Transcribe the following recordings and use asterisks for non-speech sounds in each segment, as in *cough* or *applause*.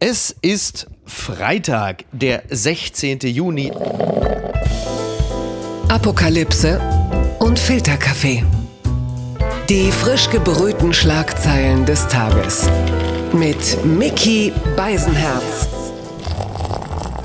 Es ist Freitag, der 16. Juni. Apokalypse und Filterkaffee. Die frisch gebrühten Schlagzeilen des Tages. Mit Mickey Beisenherz.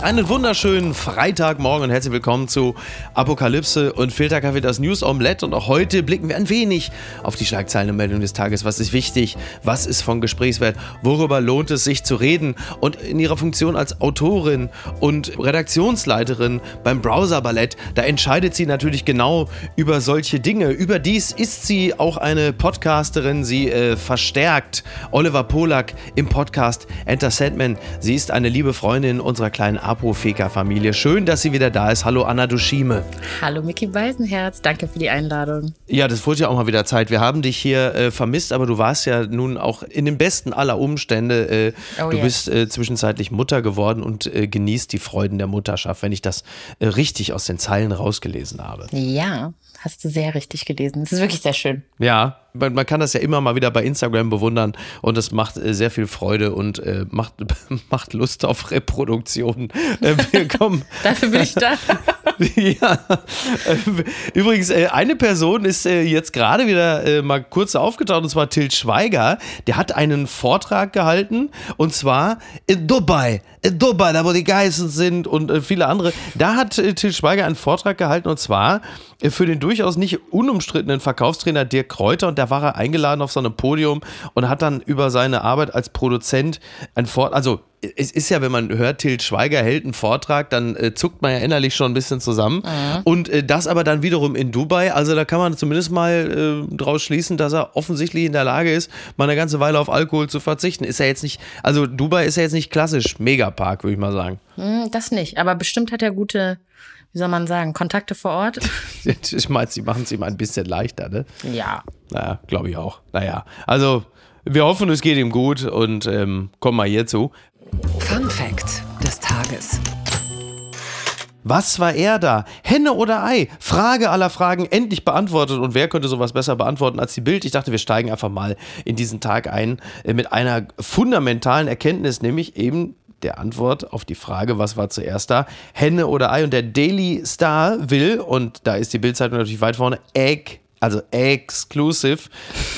Einen wunderschönen Freitagmorgen und herzlich willkommen zu Apokalypse und Filterkaffee, das News Omelette. Und auch heute blicken wir ein wenig auf die Schlagzeilen und Meldungen des Tages. Was ist wichtig? Was ist von Gesprächswert? Worüber lohnt es sich zu reden? Und in ihrer Funktion als Autorin und Redaktionsleiterin beim Browser Ballett, da entscheidet sie natürlich genau über solche Dinge. Überdies ist sie auch eine Podcasterin. Sie äh, verstärkt Oliver Polak im Podcast Enter Sandman. Sie ist eine liebe Freundin unserer kleinen Apofeka-Familie. Schön, dass sie wieder da ist. Hallo Anna Duschime. Hallo Mickey Beisenherz, danke für die Einladung. Ja, das wurde ja auch mal wieder Zeit. Wir haben dich hier äh, vermisst, aber du warst ja nun auch in den besten aller Umstände. Äh, oh, du yes. bist äh, zwischenzeitlich Mutter geworden und äh, genießt die Freuden der Mutterschaft, wenn ich das äh, richtig aus den Zeilen rausgelesen habe. Ja, hast du sehr richtig gelesen. Es ist wirklich sehr schön. Ja, man, man, kann das ja immer mal wieder bei Instagram bewundern und es macht äh, sehr viel Freude und äh, macht, *laughs* macht Lust auf Reproduktion. Äh, *laughs* Dafür bin ich da. *laughs* ja. Äh, übrigens, äh, eine Person ist äh, jetzt gerade wieder mal kurz aufgetaucht und zwar Til Schweiger. Der hat einen Vortrag gehalten und zwar in Dubai. In Dubai, da wo die Geißen sind und viele andere. Da hat Til Schweiger einen Vortrag gehalten und zwar für den durchaus nicht unumstrittenen Verkaufstrainer Dirk Kräuter und da war er eingeladen auf so einem Podium und hat dann über seine Arbeit als Produzent ein Vortrag, also es ist ja, wenn man hört, Til Schweiger hält einen Vortrag, dann äh, zuckt man ja innerlich schon ein bisschen zusammen. Mhm. Und äh, das aber dann wiederum in Dubai, also da kann man zumindest mal äh, draus schließen, dass er offensichtlich in der Lage ist, mal eine ganze Weile auf Alkohol zu verzichten. Ist ja jetzt nicht, also Dubai ist ja jetzt nicht klassisch Megapark, würde ich mal sagen. Mhm, das nicht, aber bestimmt hat er gute wie soll man sagen, Kontakte vor Ort? *laughs* ich meine, sie machen es ihm ein bisschen leichter, ne? Ja. Naja, glaube ich auch. Naja, also wir hoffen, es geht ihm gut und ähm, komm mal hierzu. Fun Fact des Tages. Was war er da? Henne oder Ei? Frage aller Fragen endlich beantwortet. Und wer könnte sowas besser beantworten als die Bild? Ich dachte, wir steigen einfach mal in diesen Tag ein äh, mit einer fundamentalen Erkenntnis, nämlich eben der Antwort auf die Frage, was war zuerst da? Henne oder Ei? Und der Daily Star will, und da ist die Bildzeitung natürlich weit vorne, Egg also exclusive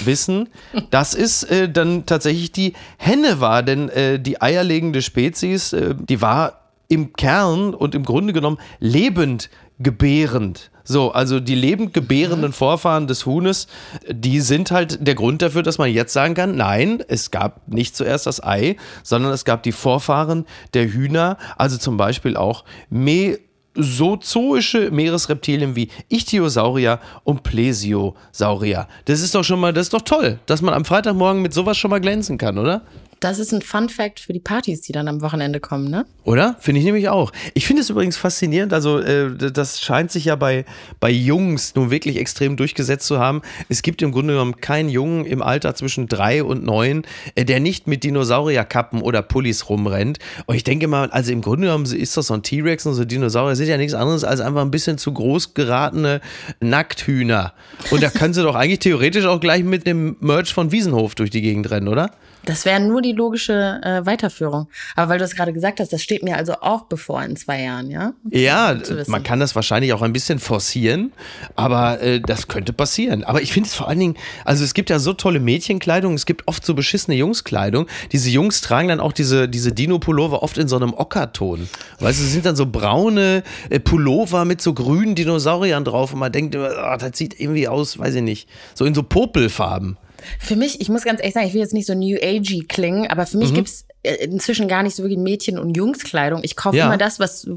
wissen, *laughs* dass es äh, dann tatsächlich die Henne war, denn äh, die eierlegende Spezies, äh, die war im Kern und im Grunde genommen lebend gebärend. So, also die lebend gebärenden. Vorfahren des Huhnes, die sind halt der Grund dafür, dass man jetzt sagen kann, nein, es gab nicht zuerst das Ei, sondern es gab die Vorfahren der Hühner, also zum Beispiel auch Me so zoische Meeresreptilien wie Ichthyosaurier und Plesiosaurier. Das ist doch schon mal, das ist doch toll, dass man am Freitagmorgen mit sowas schon mal glänzen kann, oder? Das ist ein Fun Fact für die Partys, die dann am Wochenende kommen, ne? Oder? Finde ich nämlich auch. Ich finde es übrigens faszinierend. Also, äh, das scheint sich ja bei, bei Jungs nun wirklich extrem durchgesetzt zu haben. Es gibt im Grunde genommen keinen Jungen im Alter zwischen drei und neun, äh, der nicht mit Dinosaurierkappen oder Pullis rumrennt. Und ich denke mal, also im Grunde genommen ist das so ein T-Rex und so Dinosaurier sind ja nichts anderes als einfach ein bisschen zu groß geratene Nackthühner. Und da können sie doch eigentlich theoretisch auch gleich mit dem Merch von Wiesenhof durch die Gegend rennen, oder? Das wäre nur die logische äh, Weiterführung. Aber weil du es gerade gesagt hast, das steht mir also auch bevor in zwei Jahren, ja? Ja, man kann das wahrscheinlich auch ein bisschen forcieren, aber äh, das könnte passieren. Aber ich finde es vor allen Dingen, also es gibt ja so tolle Mädchenkleidung, es gibt oft so beschissene Jungskleidung. Diese Jungs tragen dann auch diese, diese Dino-Pullover oft in so einem Ockerton. Weißt du, es sind dann so braune äh, Pullover mit so grünen Dinosauriern drauf und man denkt, oh, das sieht irgendwie aus, weiß ich nicht, so in so Popelfarben. Für mich, ich muss ganz ehrlich sagen, ich will jetzt nicht so New Agey klingen, aber für mich mhm. gibt's äh, inzwischen gar nicht so wirklich Mädchen- und Jungskleidung. Ich kaufe ja. immer das, was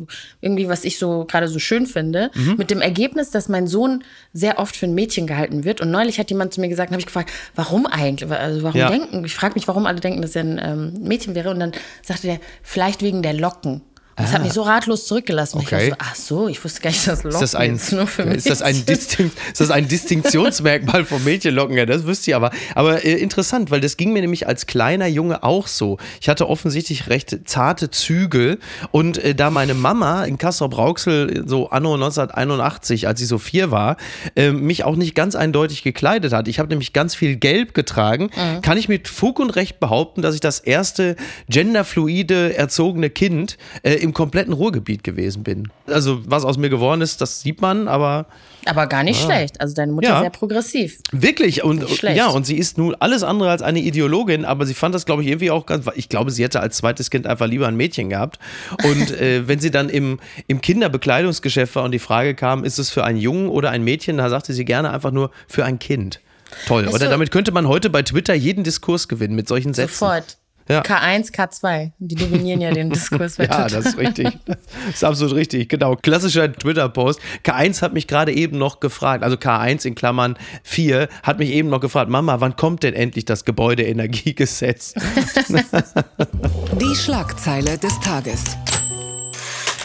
irgendwie, was ich so gerade so schön finde, mhm. mit dem Ergebnis, dass mein Sohn sehr oft für ein Mädchen gehalten wird. Und neulich hat jemand zu mir gesagt, habe ich gefragt, warum eigentlich? Also warum ja. denken? Ich frage mich, warum alle denken, dass er ein ähm, Mädchen wäre. Und dann sagte er, vielleicht wegen der Locken. Das ah. hat mich so ratlos zurückgelassen. Okay. Ich so, ach so, ich wusste gar nicht, dass Locken ist das ein, nur für mich. Ist das ein, Distinkt, ist das ein Distinktionsmerkmal von Mädchenlocken? Ja, das wüsste ich aber. Aber äh, interessant, weil das ging mir nämlich als kleiner Junge auch so. Ich hatte offensichtlich recht zarte Zügel und äh, da meine Mama in Kassel-Brauxel so anno 1981, als ich so vier war, äh, mich auch nicht ganz eindeutig gekleidet hat. Ich habe nämlich ganz viel Gelb getragen. Mhm. Kann ich mit Fug und Recht behaupten, dass ich das erste genderfluide erzogene Kind äh, im kompletten Ruhrgebiet gewesen bin. Also was aus mir geworden ist, das sieht man, aber aber gar nicht ah. schlecht. Also deine Mutter ja. sehr progressiv. Wirklich und ja und sie ist nun alles andere als eine Ideologin, aber sie fand das glaube ich irgendwie auch ganz. Ich glaube, sie hätte als zweites Kind einfach lieber ein Mädchen gehabt. Und *laughs* äh, wenn sie dann im im Kinderbekleidungsgeschäft war und die Frage kam, ist es für einen Jungen oder ein Mädchen, da sagte sie gerne einfach nur für ein Kind. Toll. Weißt oder damit könnte man heute bei Twitter jeden Diskurs gewinnen mit solchen Sätzen. Sofort. Ja. K1, K2. Die dominieren ja den *laughs* Diskurs. ja, das ist richtig. Das ist absolut richtig. Genau. Klassischer Twitter-Post. K1 hat mich gerade eben noch gefragt, also K1 in Klammern 4, hat mich eben noch gefragt, Mama, wann kommt denn endlich das Gebäudeenergiegesetz? *laughs* Die Schlagzeile des Tages.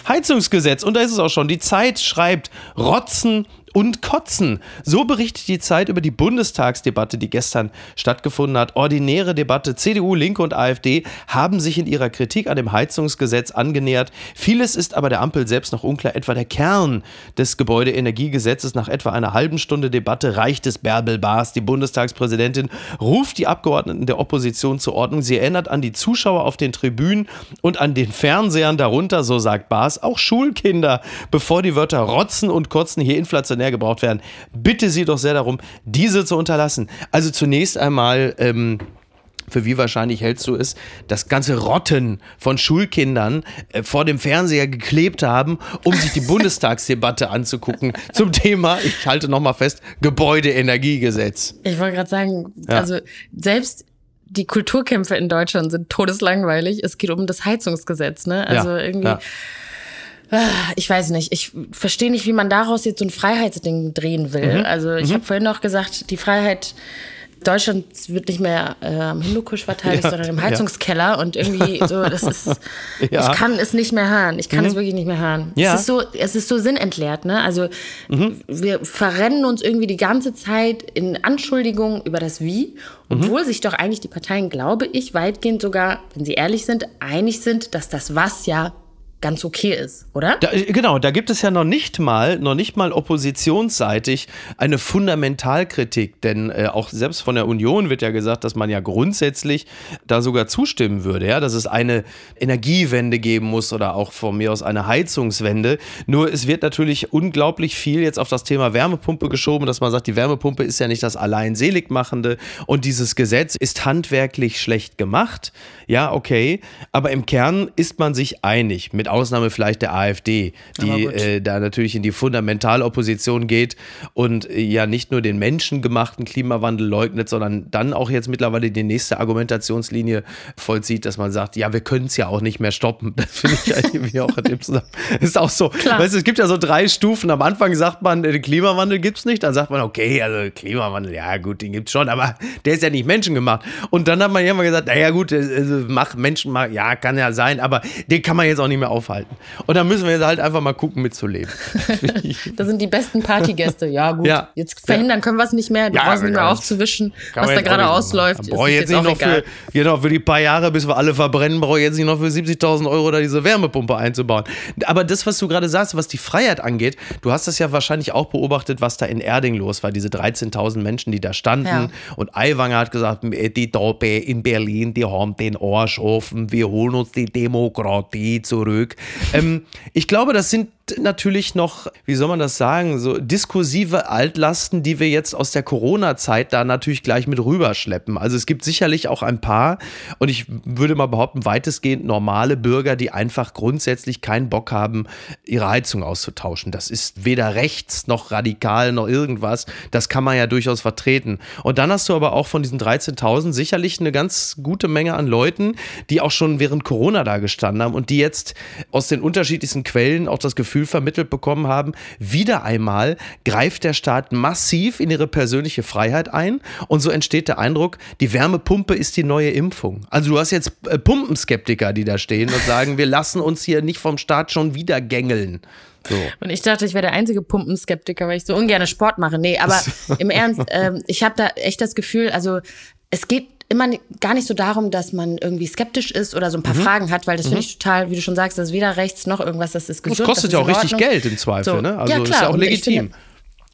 Heizungsgesetz. Und da ist es auch schon. Die Zeit schreibt Rotzen und Kotzen. So berichtet die Zeit über die Bundestagsdebatte, die gestern stattgefunden hat. Ordinäre Debatte. CDU, Linke und AfD haben sich in ihrer Kritik an dem Heizungsgesetz angenähert. Vieles ist aber der Ampel selbst noch unklar. Etwa der Kern des Gebäudeenergiegesetzes. Nach etwa einer halben Stunde Debatte reicht es Bärbel Baas, die Bundestagspräsidentin, ruft die Abgeordneten der Opposition zur Ordnung. Sie erinnert an die Zuschauer auf den Tribünen und an den Fernsehern darunter, so sagt Baas, auch Schulkinder, bevor die Wörter rotzen und kotzen hier inflationär stationär gebraucht werden, bitte Sie doch sehr darum, diese zu unterlassen. Also zunächst einmal. Ähm, für wie wahrscheinlich hältst du es, das ganze Rotten von Schulkindern äh, vor dem Fernseher geklebt haben, um sich die *laughs* Bundestagsdebatte anzugucken zum Thema, ich halte nochmal fest, Gebäudeenergiegesetz. Ich wollte gerade sagen, ja. also selbst die Kulturkämpfe in Deutschland sind todeslangweilig. Es geht um das Heizungsgesetz, ne? Also ja, irgendwie. Ja. Ah, ich weiß nicht. Ich verstehe nicht, wie man daraus jetzt so ein Freiheitsding drehen will. Mhm. Also ich mhm. habe vorhin noch gesagt, die Freiheit Deutschland wird nicht mehr äh, am Hindukusch verteidigt, ja, sondern im Heizungskeller. Ja. Und irgendwie *laughs* so, das ist, ja. ich kann es nicht mehr hören. Ich kann mhm. es wirklich nicht mehr hören. Es ist so, es ist so sinnentleert, ne? Also mhm. wir verrennen uns irgendwie die ganze Zeit in Anschuldigungen über das Wie, obwohl mhm. sich doch eigentlich die Parteien, glaube ich, weitgehend sogar, wenn sie ehrlich sind, einig sind, dass das Was ja ganz okay ist, oder? Da, äh, genau, da gibt es ja noch nicht mal, noch nicht mal oppositionsseitig eine Fundamentalkritik, denn äh, auch selbst von der Union wird ja gesagt, dass man ja grundsätzlich da sogar zustimmen würde, ja, dass es eine Energiewende geben muss oder auch von mir aus eine Heizungswende. Nur es wird natürlich unglaublich viel jetzt auf das Thema Wärmepumpe geschoben, dass man sagt, die Wärmepumpe ist ja nicht das allein seligmachende und dieses Gesetz ist handwerklich schlecht gemacht. Ja, okay, aber im Kern ist man sich einig mit Ausnahme vielleicht der AfD, die äh, da natürlich in die Fundamentalopposition geht und äh, ja nicht nur den menschengemachten Klimawandel leugnet, sondern dann auch jetzt mittlerweile die nächste Argumentationslinie vollzieht, dass man sagt, ja, wir können es ja auch nicht mehr stoppen. *laughs* Das finde ich irgendwie auch in dem Zusammenhang. *laughs* Ist auch so, Klar. weißt du, es gibt ja so drei Stufen. Am Anfang sagt man, den Klimawandel gibt es nicht. Dann sagt man, okay, also Klimawandel, ja gut, den gibt es schon, aber der ist ja nicht menschengemacht. Und dann hat man ja immer gesagt, naja gut, also mach Menschen ja, kann ja sein, aber den kann man jetzt auch nicht mehr auf aufhalten. Und dann müssen wir jetzt halt einfach mal gucken, mitzuleben. *laughs* das sind die besten Partygäste. Ja, gut. Ja. Jetzt verhindern können wir es nicht mehr. Du ja, brauchst nicht mehr aufzuwischen, was da gerade ausläuft. Brauche jetzt, jetzt nicht noch für, genau, für die paar Jahre, bis wir alle verbrennen, brauche ich jetzt nicht noch für 70.000 Euro da diese Wärmepumpe einzubauen. Aber das, was du gerade sagst, was die Freiheit angeht, du hast das ja wahrscheinlich auch beobachtet, was da in Erding los war. Diese 13.000 Menschen, die da standen. Ja. Und Aiwanger hat gesagt, die Dope in Berlin, die haben den Arsch offen, wir holen uns die Demokratie zurück. Ähm, ich glaube, das sind natürlich noch, wie soll man das sagen, so diskursive Altlasten, die wir jetzt aus der Corona-Zeit da natürlich gleich mit rüberschleppen. Also es gibt sicherlich auch ein paar, und ich würde mal behaupten, weitestgehend normale Bürger, die einfach grundsätzlich keinen Bock haben, ihre Heizung auszutauschen. Das ist weder rechts noch radikal noch irgendwas. Das kann man ja durchaus vertreten. Und dann hast du aber auch von diesen 13.000 sicherlich eine ganz gute Menge an Leuten, die auch schon während Corona da gestanden haben und die jetzt aus den unterschiedlichsten Quellen auch das Gefühl Gefühl vermittelt bekommen haben, wieder einmal greift der Staat massiv in ihre persönliche Freiheit ein und so entsteht der Eindruck, die Wärmepumpe ist die neue Impfung. Also du hast jetzt äh, Pumpenskeptiker, die da stehen und sagen, wir lassen uns hier nicht vom Staat schon wieder gängeln. So. Und ich dachte, ich wäre der einzige Pumpenskeptiker, weil ich so ungern Sport mache. Nee, aber *laughs* im Ernst, äh, ich habe da echt das Gefühl, also es geht immer gar nicht so darum, dass man irgendwie skeptisch ist oder so ein paar mhm. Fragen hat, weil das mhm. finde ich total, wie du schon sagst, das ist weder rechts noch irgendwas, das ist gesund. Das kostet das ja auch richtig Geld im Zweifel, so. ne? Also ja, klar. ist ja auch legitim.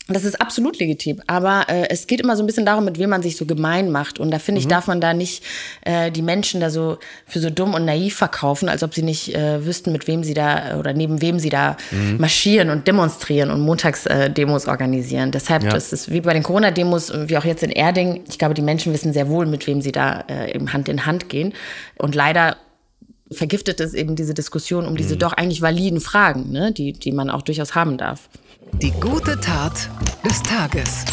Das ist absolut legitim. Aber äh, es geht immer so ein bisschen darum, mit wem man sich so gemein macht. Und da finde ich, mhm. darf man da nicht äh, die Menschen da so für so dumm und naiv verkaufen, als ob sie nicht äh, wüssten, mit wem sie da oder neben wem sie da mhm. marschieren und demonstrieren und Montagsdemos äh, organisieren. Deshalb, ja. das ist wie bei den Corona-Demos, wie auch jetzt in Erding. Ich glaube, die Menschen wissen sehr wohl, mit wem sie da äh, eben Hand in Hand gehen. Und leider vergiftet es eben diese Diskussion um diese mhm. doch eigentlich validen Fragen, ne, die, die man auch durchaus haben darf. Die gute Tat des Tages.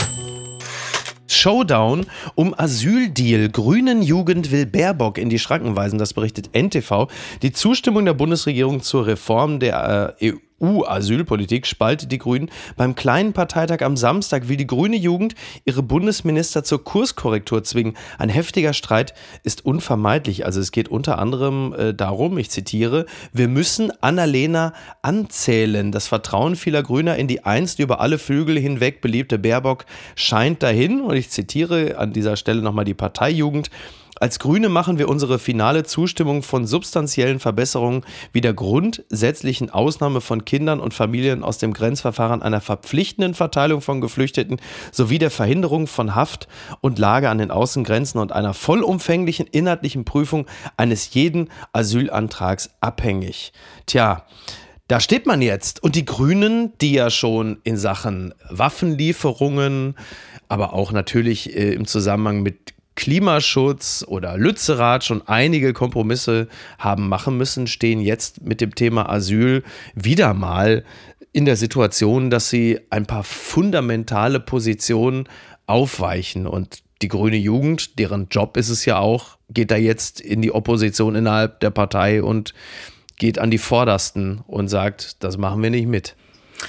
Showdown um Asyldeal. Grünen Jugend will Baerbock in die Schranken weisen, das berichtet NTV. Die Zustimmung der Bundesregierung zur Reform der äh, EU EU-Asylpolitik spaltet die Grünen. Beim kleinen Parteitag am Samstag will die grüne Jugend ihre Bundesminister zur Kurskorrektur zwingen. Ein heftiger Streit ist unvermeidlich. Also es geht unter anderem äh, darum, ich zitiere, wir müssen Annalena anzählen. Das Vertrauen vieler Grüner in die einst über alle Flügel hinweg beliebte Baerbock scheint dahin. Und ich zitiere an dieser Stelle nochmal die Parteijugend. Als Grüne machen wir unsere finale Zustimmung von substanziellen Verbesserungen wie der grundsätzlichen Ausnahme von Kindern und Familien aus dem Grenzverfahren einer verpflichtenden Verteilung von Geflüchteten sowie der Verhinderung von Haft und Lage an den Außengrenzen und einer vollumfänglichen inhaltlichen Prüfung eines jeden Asylantrags abhängig. Tja, da steht man jetzt. Und die Grünen, die ja schon in Sachen Waffenlieferungen, aber auch natürlich äh, im Zusammenhang mit Klimaschutz oder Lützerath schon einige Kompromisse haben machen müssen, stehen jetzt mit dem Thema Asyl wieder mal in der Situation, dass sie ein paar fundamentale Positionen aufweichen. Und die grüne Jugend, deren Job ist es ja auch, geht da jetzt in die Opposition innerhalb der Partei und geht an die Vordersten und sagt, das machen wir nicht mit.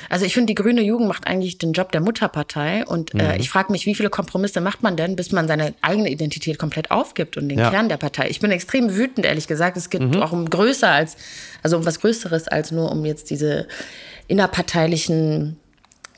Also ich finde, die grüne Jugend macht eigentlich den Job der Mutterpartei. Und äh, mhm. ich frage mich, wie viele Kompromisse macht man denn, bis man seine eigene Identität komplett aufgibt und den ja. Kern der Partei? Ich bin extrem wütend, ehrlich gesagt. Es geht mhm. auch um größer als, also um was Größeres als nur um jetzt diese innerparteilichen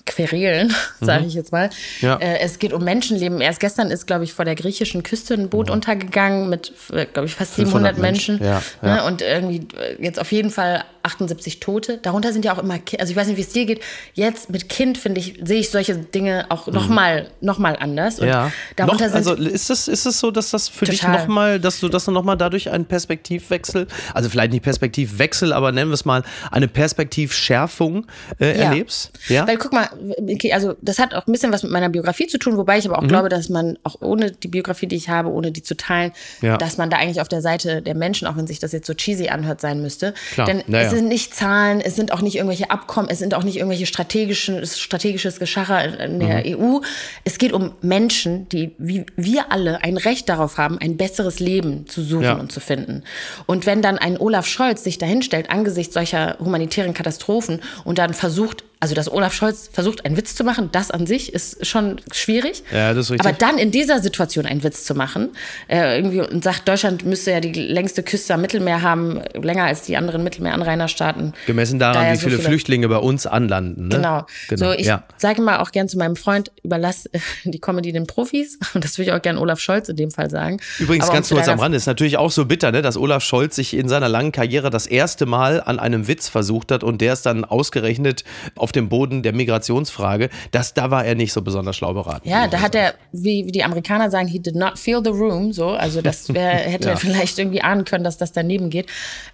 Querelen, *laughs* sage mhm. ich jetzt mal. Ja. Äh, es geht um Menschenleben. Erst gestern ist, glaube ich, vor der griechischen Küste ein Boot mhm. untergegangen mit, äh, glaube ich, fast 700 Menschen. Menschen. Ja, ja. Ne? Und irgendwie äh, jetzt auf jeden Fall 78 Tote. Darunter sind ja auch immer, also ich weiß nicht, wie es dir geht. Jetzt mit Kind, finde ich, sehe ich solche Dinge auch mhm. nochmal noch mal anders. Und ja. Darunter noch, also ist es, ist es so, dass das für total. dich nochmal, dass du das nochmal dadurch einen Perspektivwechsel, also vielleicht nicht Perspektivwechsel, aber nennen wir es mal eine Perspektivschärfung äh, ja. erlebst? Ja. Weil guck mal, okay, also das hat auch ein bisschen was mit meiner Biografie zu tun, wobei ich aber auch mhm. glaube, dass man auch ohne die Biografie, die ich habe, ohne die zu teilen, ja. dass man da eigentlich auf der Seite der Menschen, auch wenn sich das jetzt so cheesy anhört, sein müsste. Klar. Denn naja. Es sind nicht Zahlen, es sind auch nicht irgendwelche Abkommen, es sind auch nicht irgendwelche strategischen, strategisches Geschacher in der mhm. EU. Es geht um Menschen, die wie wir alle ein Recht darauf haben, ein besseres Leben zu suchen ja. und zu finden. Und wenn dann ein Olaf Scholz sich dahinstellt angesichts solcher humanitären Katastrophen und dann versucht, also, dass Olaf Scholz versucht, einen Witz zu machen, das an sich ist schon schwierig. Ja, das ist richtig. Aber dann in dieser Situation einen Witz zu machen, äh, irgendwie und sagt, Deutschland müsste ja die längste Küste am Mittelmeer haben, länger als die anderen Mittelmeeranrainerstaaten. Gemessen daran, da wie viele, viele, Flüchtlinge bei uns anlanden. Ne? Genau. genau. So, ich ja. sage mal auch gern zu meinem Freund, überlass äh, *laughs* die Comedy den Profis. Und das würde ich auch gern Olaf Scholz in dem Fall sagen. Übrigens, Aber ganz kurz am Rande, ist natürlich auch so bitter, ne, dass Olaf Scholz sich in seiner langen Karriere das erste Mal an einem Witz versucht hat und der ist dann ausgerechnet auf auf dem Boden der Migrationsfrage, das, da war er nicht so besonders schlau beraten. Ja, da hat er, wie, wie die Amerikaner sagen, he did not feel the room, so, also das wär, *laughs* hätte ja. er vielleicht irgendwie ahnen können, dass das daneben geht.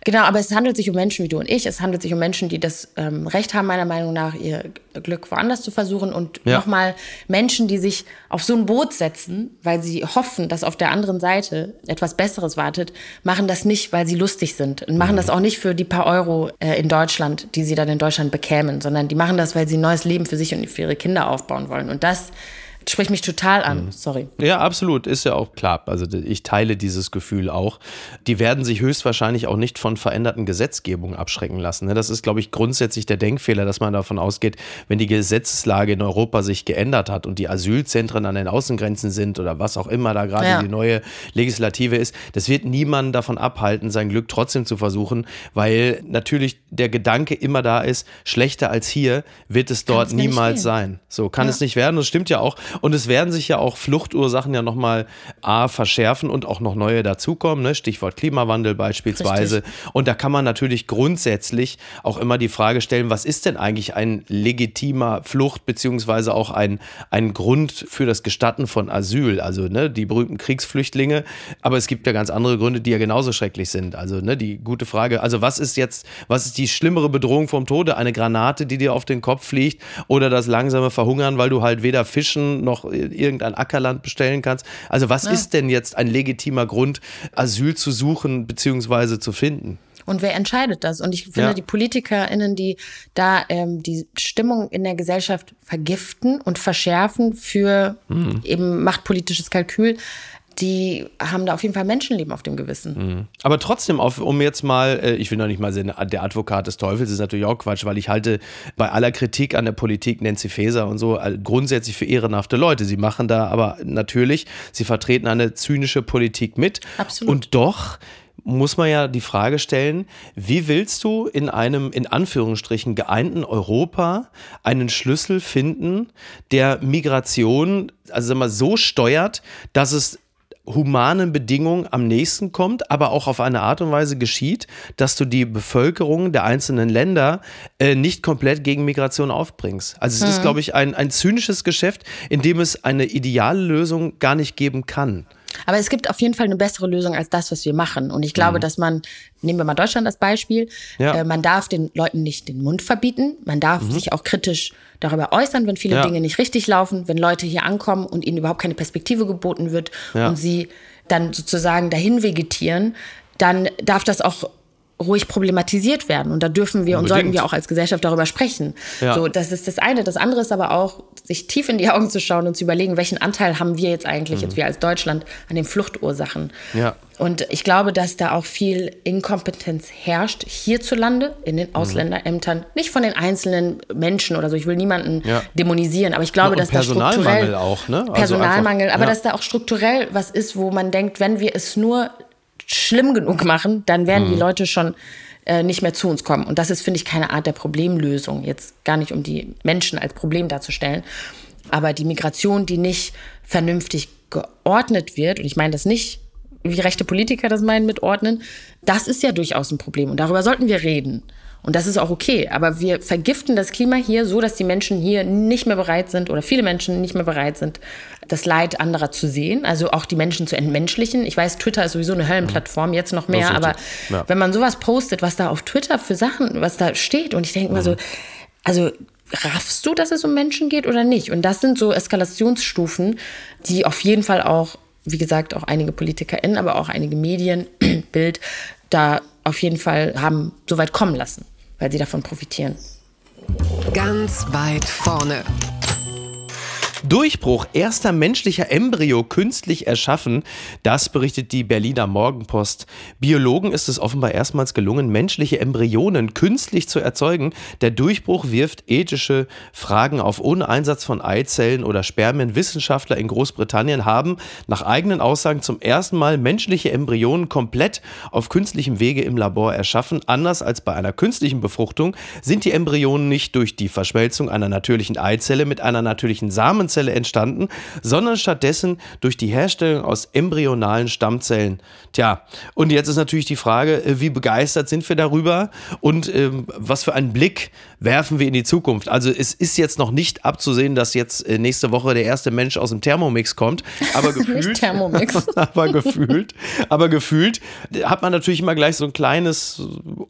Genau, aber es handelt sich um Menschen wie du und ich, es handelt sich um Menschen, die das ähm, Recht haben, meiner Meinung nach, ihr Glück woanders zu versuchen und ja. nochmal Menschen, die sich auf so ein Boot setzen, weil sie hoffen, dass auf der anderen Seite etwas Besseres wartet, machen das nicht, weil sie lustig sind und machen mhm. das auch nicht für die paar Euro äh, in Deutschland, die sie dann in Deutschland bekämen, sondern die machen machen das, weil sie ein neues Leben für sich und für ihre Kinder aufbauen wollen. Und das spricht mich total an. Mhm. Sorry. Ja, absolut. Ist ja auch klar. Also ich teile dieses Gefühl auch. Die werden sich höchstwahrscheinlich auch nicht von veränderten Gesetzgebungen abschrecken lassen. Ne? Das ist, glaube ich, grundsätzlich der Denkfehler, dass man davon ausgeht, wenn die Gesetzeslage in Europa sich geändert hat und die Asylzentren an den Außengrenzen sind oder was auch immer da gerade ja. die neue Legislative ist, das wird niemanden davon abhalten, sein Glück trotzdem zu versuchen, weil natürlich der Gedanke immer da ist, schlechter als hier wird es dort niemals sein. So kann ja. es nicht werden. Das stimmt ja auch. Und es werden sich ja auch Fluchtursachen ja nochmal A, verschärfen und auch noch neue dazukommen. Ne? Stichwort Klimawandel beispielsweise. Richtig. Und da kann man natürlich grundsätzlich auch immer die Frage stellen, was ist denn eigentlich ein legitimer Flucht beziehungsweise auch ein, ein Grund für das Gestatten von Asyl? Also ne, die berühmten Kriegsflüchtlinge. Aber es gibt ja ganz andere Gründe, die ja genauso schrecklich sind. Also ne, die gute Frage, also was ist jetzt, was ist die schlimmere Bedrohung vom Tode? Eine Granate, die dir auf den Kopf fliegt oder das langsame Verhungern, weil du halt weder fischen noch irgendein Ackerland bestellen kannst. Also was ja. ist denn jetzt ein legitimer Grund, Asyl zu suchen bzw. zu finden? Und wer entscheidet das? Und ich finde, ja. die PolitikerInnen, die da ähm, die Stimmung in der Gesellschaft vergiften und verschärfen für mhm. eben machtpolitisches Kalkül, die haben da auf jeden Fall Menschenleben auf dem Gewissen. Mhm. Aber trotzdem, auf, um jetzt mal, äh, ich will noch nicht mal sehen, der Advokat des Teufels ist natürlich auch Quatsch, weil ich halte bei aller Kritik an der Politik Nancy Faeser und so äh, grundsätzlich für ehrenhafte Leute. Sie machen da aber natürlich, sie vertreten eine zynische Politik mit. Absolut. Und doch muss man ja die Frage stellen, wie willst du in einem in Anführungsstrichen geeinten Europa einen Schlüssel finden, der Migration also sag mal, so steuert, dass es humanen Bedingungen am nächsten kommt, aber auch auf eine Art und Weise geschieht, dass du die Bevölkerung der einzelnen Länder äh, nicht komplett gegen Migration aufbringst. Also es mhm. ist, glaube ich, ein, ein zynisches Geschäft, in dem es eine ideale Lösung gar nicht geben kann. Aber es gibt auf jeden Fall eine bessere Lösung als das, was wir machen. Und ich glaube, mhm. dass man, nehmen wir mal Deutschland als Beispiel, ja. äh, man darf den Leuten nicht den Mund verbieten. Man darf mhm. sich auch kritisch darüber äußern, wenn viele ja. Dinge nicht richtig laufen, wenn Leute hier ankommen und ihnen überhaupt keine Perspektive geboten wird ja. und sie dann sozusagen dahin vegetieren, dann darf das auch ruhig problematisiert werden. Und da dürfen wir Unbedingt. und sollten wir auch als Gesellschaft darüber sprechen. Ja. So, das ist das eine. Das andere ist aber auch, sich tief in die Augen zu schauen und zu überlegen, welchen Anteil haben wir jetzt eigentlich, mhm. jetzt wir als Deutschland, an den Fluchtursachen. Ja. Und ich glaube, dass da auch viel Inkompetenz herrscht hierzulande in den mhm. Ausländerämtern. Nicht von den einzelnen Menschen oder so. Ich will niemanden ja. dämonisieren, aber ich glaube, dass da strukturell auch, ne? Also Personalmangel, einfach, aber dass da auch strukturell was ist, wo man denkt, wenn wir es nur schlimm genug machen, dann werden mhm. die Leute schon äh, nicht mehr zu uns kommen. Und das ist, finde ich, keine Art der Problemlösung. Jetzt gar nicht, um die Menschen als Problem darzustellen. Aber die Migration, die nicht vernünftig geordnet wird, und ich meine das nicht, wie rechte Politiker das meinen mit ordnen, das ist ja durchaus ein Problem. Und darüber sollten wir reden. Und das ist auch okay. Aber wir vergiften das Klima hier so, dass die Menschen hier nicht mehr bereit sind oder viele Menschen nicht mehr bereit sind, das Leid anderer zu sehen. Also auch die Menschen zu entmenschlichen. Ich weiß, Twitter ist sowieso eine Höllenplattform, jetzt noch mehr. Aber ja. wenn man sowas postet, was da auf Twitter für Sachen, was da steht, und ich denke mhm. mal so, also raffst du, dass es um Menschen geht oder nicht? Und das sind so Eskalationsstufen, die auf jeden Fall auch, wie gesagt, auch einige PolitikerInnen, aber auch einige Medien, *clears throat* Bild, da auf jeden Fall haben so weit kommen lassen weil sie davon profitieren. Ganz weit vorne. Durchbruch, erster menschlicher Embryo künstlich erschaffen, das berichtet die Berliner Morgenpost. Biologen ist es offenbar erstmals gelungen, menschliche Embryonen künstlich zu erzeugen. Der Durchbruch wirft ethische Fragen auf. Ohne Einsatz von Eizellen oder Spermien. Wissenschaftler in Großbritannien haben nach eigenen Aussagen zum ersten Mal menschliche Embryonen komplett auf künstlichem Wege im Labor erschaffen. Anders als bei einer künstlichen Befruchtung sind die Embryonen nicht durch die Verschmelzung einer natürlichen Eizelle mit einer natürlichen Samenzelle Stammzelle entstanden, sondern stattdessen durch die Herstellung aus embryonalen Stammzellen. Tja, und jetzt ist natürlich die Frage, äh, wie begeistert sind wir darüber und ähm, was für einen Blick werfen wir in die Zukunft? Also es ist jetzt noch nicht abzusehen, dass jetzt äh, nächste Woche der erste Mensch aus dem Thermomix kommt, aber *laughs* gefühlt, Thermomix. *laughs* aber gefühlt, aber gefühlt hat man natürlich immer gleich so ein kleines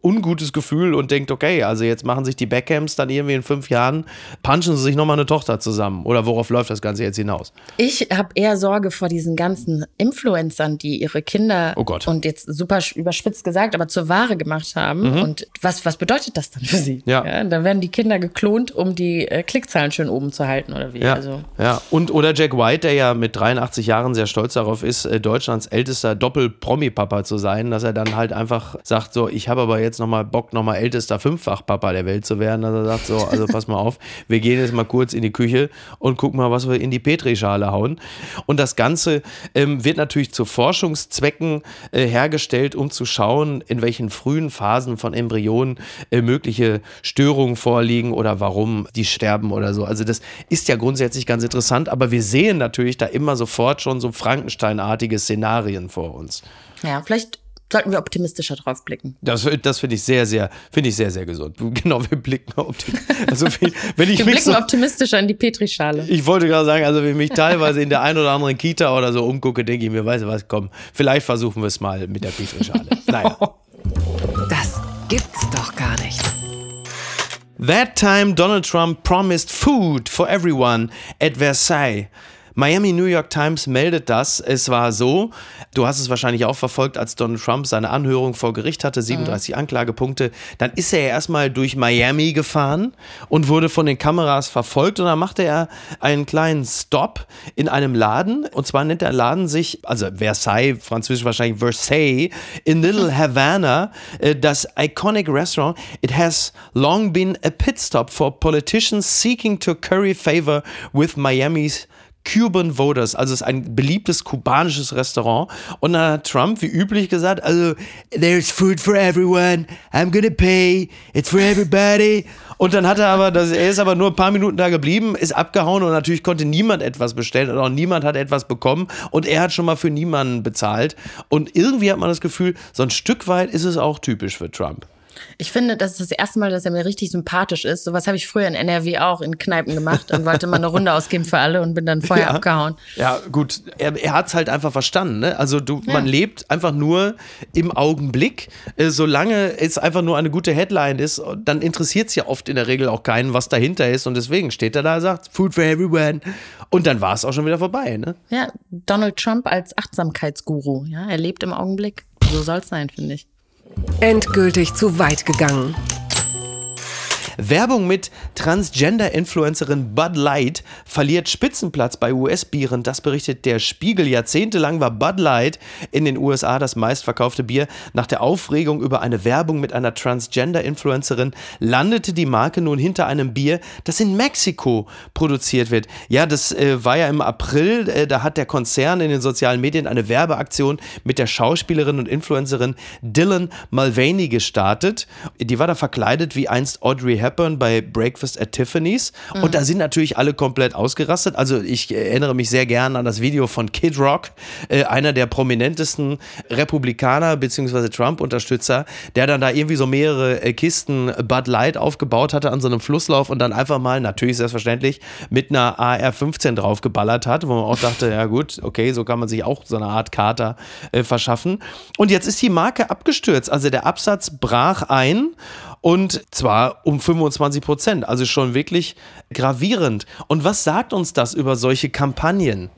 ungutes Gefühl und denkt, okay, also jetzt machen sich die Beckhams dann irgendwie in fünf Jahren, punchen sie sich nochmal eine Tochter zusammen oder worauf läuft das Ganze jetzt hinaus? Ich habe eher Sorge vor diesen ganzen Influencern, die ihre Kinder oh und jetzt super überspitzt gesagt, aber zur Ware gemacht haben. Mhm. Und was, was bedeutet das dann für sie? Ja. ja. Da werden die Kinder geklont, um die äh, Klickzahlen schön oben zu halten oder wie? Ja. Also. ja. Und oder Jack White, der ja mit 83 Jahren sehr stolz darauf ist, äh, Deutschlands ältester Doppel-Promi-Papa zu sein, dass er dann halt einfach sagt, so, ich habe aber jetzt nochmal Bock, nochmal ältester Fünffach-Papa der Welt zu werden. Dass er sagt, so, also pass mal auf, wir gehen jetzt mal kurz in die Küche und gucken mal, was wir in die Petrischale hauen. Und das Ganze ähm, wird natürlich zu Forschungszwecken äh, hergestellt, um zu schauen, in welchen frühen Phasen von Embryonen äh, mögliche Störungen vorliegen oder warum die sterben oder so. Also das ist ja grundsätzlich ganz interessant, aber wir sehen natürlich da immer sofort schon so Frankenstein-artige Szenarien vor uns. Ja, vielleicht sollten wir optimistischer drauf blicken. Das, das finde ich sehr, sehr, finde ich sehr, sehr gesund. *laughs* Genau, wir blicken optimistischer. Also, wenn ich wir blicken so, optimistischer in die Petrischale. Ich wollte gerade sagen, also wenn ich mich teilweise in der ein oder anderen Kita oder so umgucke, denke ich mir, weißt du was, komm, vielleicht versuchen wir es mal mit der Petrischale. *laughs* Naja. Das gibt's doch gar nicht. That time Donald Trump promised food for everyone at Versailles. Miami New York Times meldet das. Es war so, du hast es wahrscheinlich auch verfolgt, als Donald Trump seine Anhörung vor Gericht hatte, 37 mhm. Anklagepunkte, dann ist er erstmal durch Miami gefahren und wurde von den Kameras verfolgt und dann machte er einen kleinen Stop in einem Laden und zwar nennt der Laden sich, also Versailles, französisch wahrscheinlich Versailles, in Little *laughs* Havana, äh, das iconic restaurant. It has long been a pit stop for politicians seeking to curry favor with Miami's Cuban Voters, also es ist ein beliebtes kubanisches Restaurant. Und dann hat Trump wie üblich gesagt, also there's food for everyone, I'm gonna pay, it's for everybody. Und dann hat er aber, das, er ist aber nur ein paar Minuten da geblieben, ist abgehauen und natürlich konnte niemand etwas bestellen und auch niemand hat etwas bekommen und er hat schon mal für niemanden bezahlt. Und irgendwie hat man das Gefühl, so ein Stück weit ist es auch typisch für Trump. Ich finde, das ist das erste Mal, dass er mir richtig sympathisch ist. Sowas habe ich früher in NRW auch in Kneipen gemacht und wollte mal eine Runde ausgeben für alle und bin dann vorher ja. abgehauen. Ja, gut. Er, er hat es halt einfach verstanden. Ne? Also du, ja. man lebt einfach nur im Augenblick. Äh, solange es einfach nur eine gute Headline ist, dann interessiert es ja oft in der Regel auch keinen, was dahinter ist. Und deswegen steht er da und sagt, Food for everyone. Und dann war es auch schon wieder vorbei. Ne? Ja, Donald Trump als Achtsamkeitsguru. Ja, er lebt im Augenblick. So soll es sein, finde ich. Endgültig zu weit gegangen. Werbung mit Transgender-Influencerin Bud Light verliert Spitzenplatz bei US-Bieren. Das berichtet der Spiegel. Jahrzehntelang war Bud Light in den USA das meistverkaufte Bier. Nach der Aufregung über eine Werbung mit einer Transgender-Influencerin landete die Marke nun hinter einem Bier, das in Mexiko produziert wird. Ja, das äh, war ja im April. Äh, da hat der Konzern in den sozialen Medien eine Werbeaktion mit der Schauspielerin und Influencerin Dylan Mulvaney gestartet. Die war da verkleidet wie einst Audrey Hepburn bei Breakfast at Tiffany's. Mhm. Und da sind natürlich alle komplett ausgerastet. Also ich erinnere mich sehr gern an das Video von Kid Rock, äh, einer der prominentesten Republikaner bzw. Trump-Unterstützer, der dann da irgendwie so mehrere äh, Kisten Bud Light aufgebaut hatte an so einem Flusslauf und dann einfach mal, natürlich selbstverständlich, mit einer AR-15 draufgeballert hat, wo man auch dachte, ja gut, okay, so kann man sich auch so eine Art Kater äh, verschaffen. Und jetzt ist die Marke abgestürzt. Also der Absatz brach ein und zwar um 25 Prozent, also schon wirklich gravierend. Und was sagt uns das über solche Kampagnen?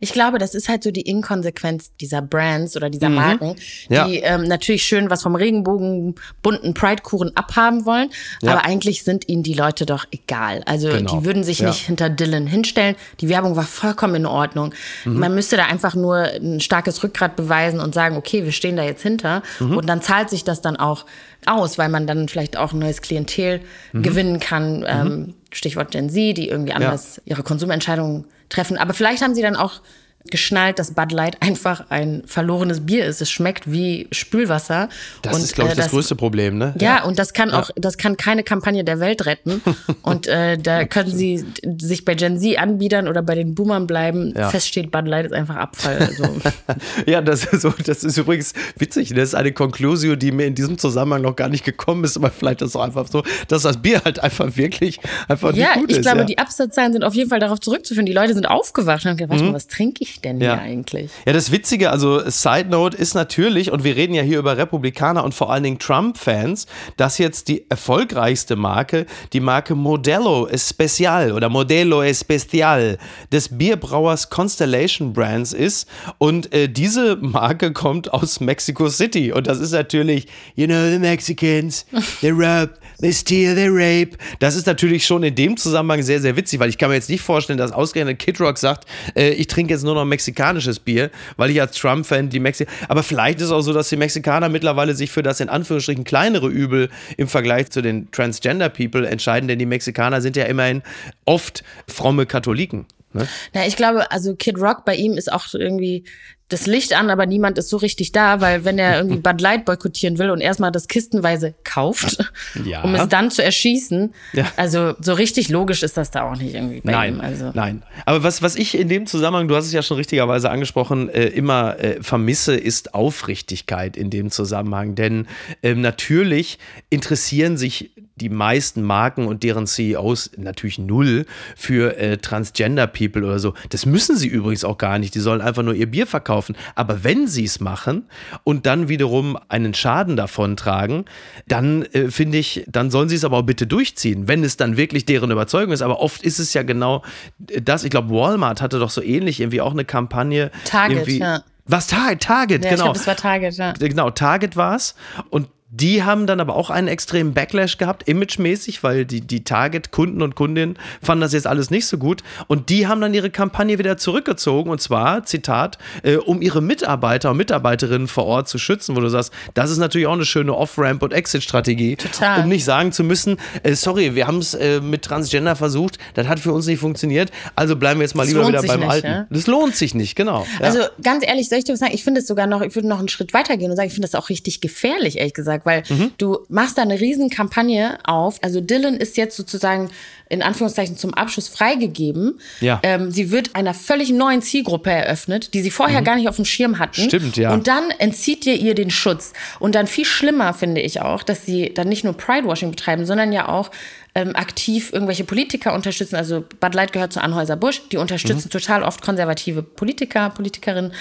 Ich glaube, das ist halt so die Inkonsequenz dieser Brands oder dieser mhm. Marken, die ja. ähm, natürlich schön was vom Regenbogen bunten Pride-Kuchen abhaben wollen, ja. aber eigentlich sind ihnen die Leute doch egal. Also genau. die würden sich ja. nicht hinter Dylan hinstellen. Die Werbung war vollkommen in Ordnung. Mhm. Man müsste da einfach nur ein starkes Rückgrat beweisen und sagen, okay, wir stehen da jetzt hinter. Mhm. Und dann zahlt sich das dann auch aus, weil man dann vielleicht auch ein neues Klientel mhm. gewinnen kann. Ähm, mhm. Stichwort Gen Z, die irgendwie anders ihre Konsumentscheidungen treffen. Aber vielleicht haben sie dann auch geschnallt, dass Bud Light einfach ein verlorenes Bier ist. Es schmeckt wie Spülwasser. Das und, ist, glaube ich, äh, das, das, größte Problem, ne? Ja, ja, und das kann auch, das kann keine Kampagne der Welt retten. *laughs* und äh, da können sie sich bei Gen Z anbiedern oder bei den Boomern bleiben. Ja. Fest steht, Bud Light ist einfach Abfall. Also. *laughs* ja, das ist, so, das ist übrigens witzig. Das ist eine Konklusio, die mir in diesem Zusammenhang noch gar nicht gekommen ist, aber vielleicht ist es auch einfach so, dass das Bier halt einfach wirklich einfach ja, nicht gut ist. Ich glaube, ja. die Absatzzahlen sind auf jeden Fall darauf zurückzuführen. Die Leute sind aufgewacht und haben gedacht, mhm. was trinke ich ich denn ja. hier eigentlich? Ja, das Witzige, also Side Note ist natürlich, und wir reden ja hier über Republikaner und vor allen Dingen Trump-Fans, dass jetzt die erfolgreichste Marke, die Marke Modelo Especial oder Modelo Especial des Bierbrauers Constellation Brands ist. Und äh, diese Marke *laughs* kommt aus Mexico City. Und das ist natürlich, you know, the Mexicans, they rob, they steal, they rape. Das ist natürlich schon in dem Zusammenhang sehr, sehr witzig, weil ich kann mir jetzt nicht vorstellen, dass ausgerechnet Kid Rock sagt, äh, ich trinke jetzt nur noch mexikanisches Bier, weil ich als Trump-Fan die Mexikaner. Aber vielleicht ist es auch so, dass die Mexikaner mittlerweile sich für das in Anführungsstrichen kleinere Übel im Vergleich zu den Transgender-People entscheiden, denn die Mexikaner sind ja immerhin oft fromme Katholiken. Ne? Na, ich glaube, also Kid Rock bei ihm ist auch irgendwie das Licht an, aber niemand ist so richtig da, weil wenn er irgendwie *laughs* Bud Light boykottieren will und erstmal das kistenweise kauft, ja. um es dann zu erschießen, ja. also so richtig logisch ist das da auch nicht irgendwie bei nein, ihm. Also. Nein, aber was, was ich in dem Zusammenhang, du hast es ja schon richtigerweise angesprochen, äh, immer äh, vermisse, ist Aufrichtigkeit in dem Zusammenhang. Denn äh, natürlich interessieren sich die meisten Marken und deren CEOs natürlich null für äh, Transgender People oder so. Das müssen sie übrigens auch gar nicht. Die sollen einfach nur ihr Bier verkaufen. Aber wenn sie es machen und dann wiederum einen Schaden davon tragen, dann äh, finde ich, dann sollen sie es aber auch bitte durchziehen, wenn es dann wirklich deren Überzeugung ist. Aber oft ist es ja genau das. Ich glaube, Walmart hatte doch so ähnlich irgendwie auch eine Kampagne. Target, ja. Was Target? Target, ja, genau. Ich glaube, es war Target, ja. Genau, Target war es. Und die haben dann aber auch einen extremen Backlash gehabt, imagemäßig, weil die, die Target-Kunden und Kundinnen fanden das jetzt alles nicht so gut. Und die haben dann ihre Kampagne wieder zurückgezogen. Und zwar, Zitat, äh, um ihre Mitarbeiter und Mitarbeiterinnen vor Ort zu schützen, wo du sagst, das ist natürlich auch eine schöne Off-Ramp- und Exit-Strategie. Total. Um nicht sagen zu müssen, äh, sorry, wir haben es äh, mit Transgender versucht, das hat für uns nicht funktioniert, also bleiben wir jetzt mal das lieber wieder beim nicht, Alten. Ja? Das lohnt sich nicht, genau. Ja. Also ganz ehrlich, soll ich dir was sagen? Ich finde es sogar noch, ich würde noch einen Schritt weiter gehen und sagen, ich finde das auch richtig gefährlich, ehrlich gesagt gesagt, weil mhm. du machst da eine Riesenkampagne auf. Also Dylan ist jetzt sozusagen in Anführungszeichen zum Abschluss freigegeben. Ja. Ähm, sie wird einer völlig neuen Zielgruppe eröffnet, die sie vorher mhm. gar nicht auf dem Schirm hatten. Stimmt, ja. Und dann entzieht ihr ihr den Schutz. Und dann viel schlimmer finde ich auch, dass sie dann nicht nur Pride-Washing betreiben, sondern ja auch ähm, aktiv irgendwelche Politiker unterstützen. Also Bud Light gehört zu Anhäuser-Busch. Die unterstützen mhm. total oft konservative Politiker, Politikerinnen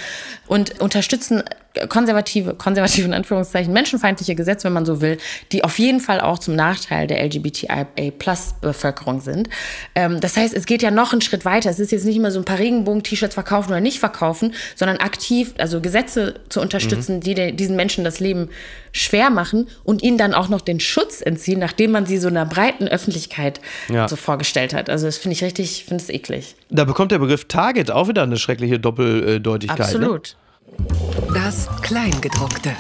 und unterstützen konservative, konservative in Anführungszeichen, menschenfeindliche Gesetze, wenn man so will, die auf jeden Fall auch zum Nachteil der LGBTIA-Plus-Bevölkerung sind. Ähm, das heißt, es geht ja noch einen Schritt weiter. Es ist jetzt nicht immer so ein paar Regenbogen-T-Shirts verkaufen oder nicht verkaufen, sondern aktiv, also Gesetze zu unterstützen, mhm. die de, diesen Menschen das Leben schwer machen und ihnen dann auch noch den Schutz entziehen, nachdem man sie so einer breiten Öffentlichkeit ja. so vorgestellt hat. Also das finde ich richtig, finde es eklig. Da bekommt der Begriff Target auch wieder eine schreckliche Doppeldeutigkeit. Ne? Absolut. Ne? Das Kleingedruckte.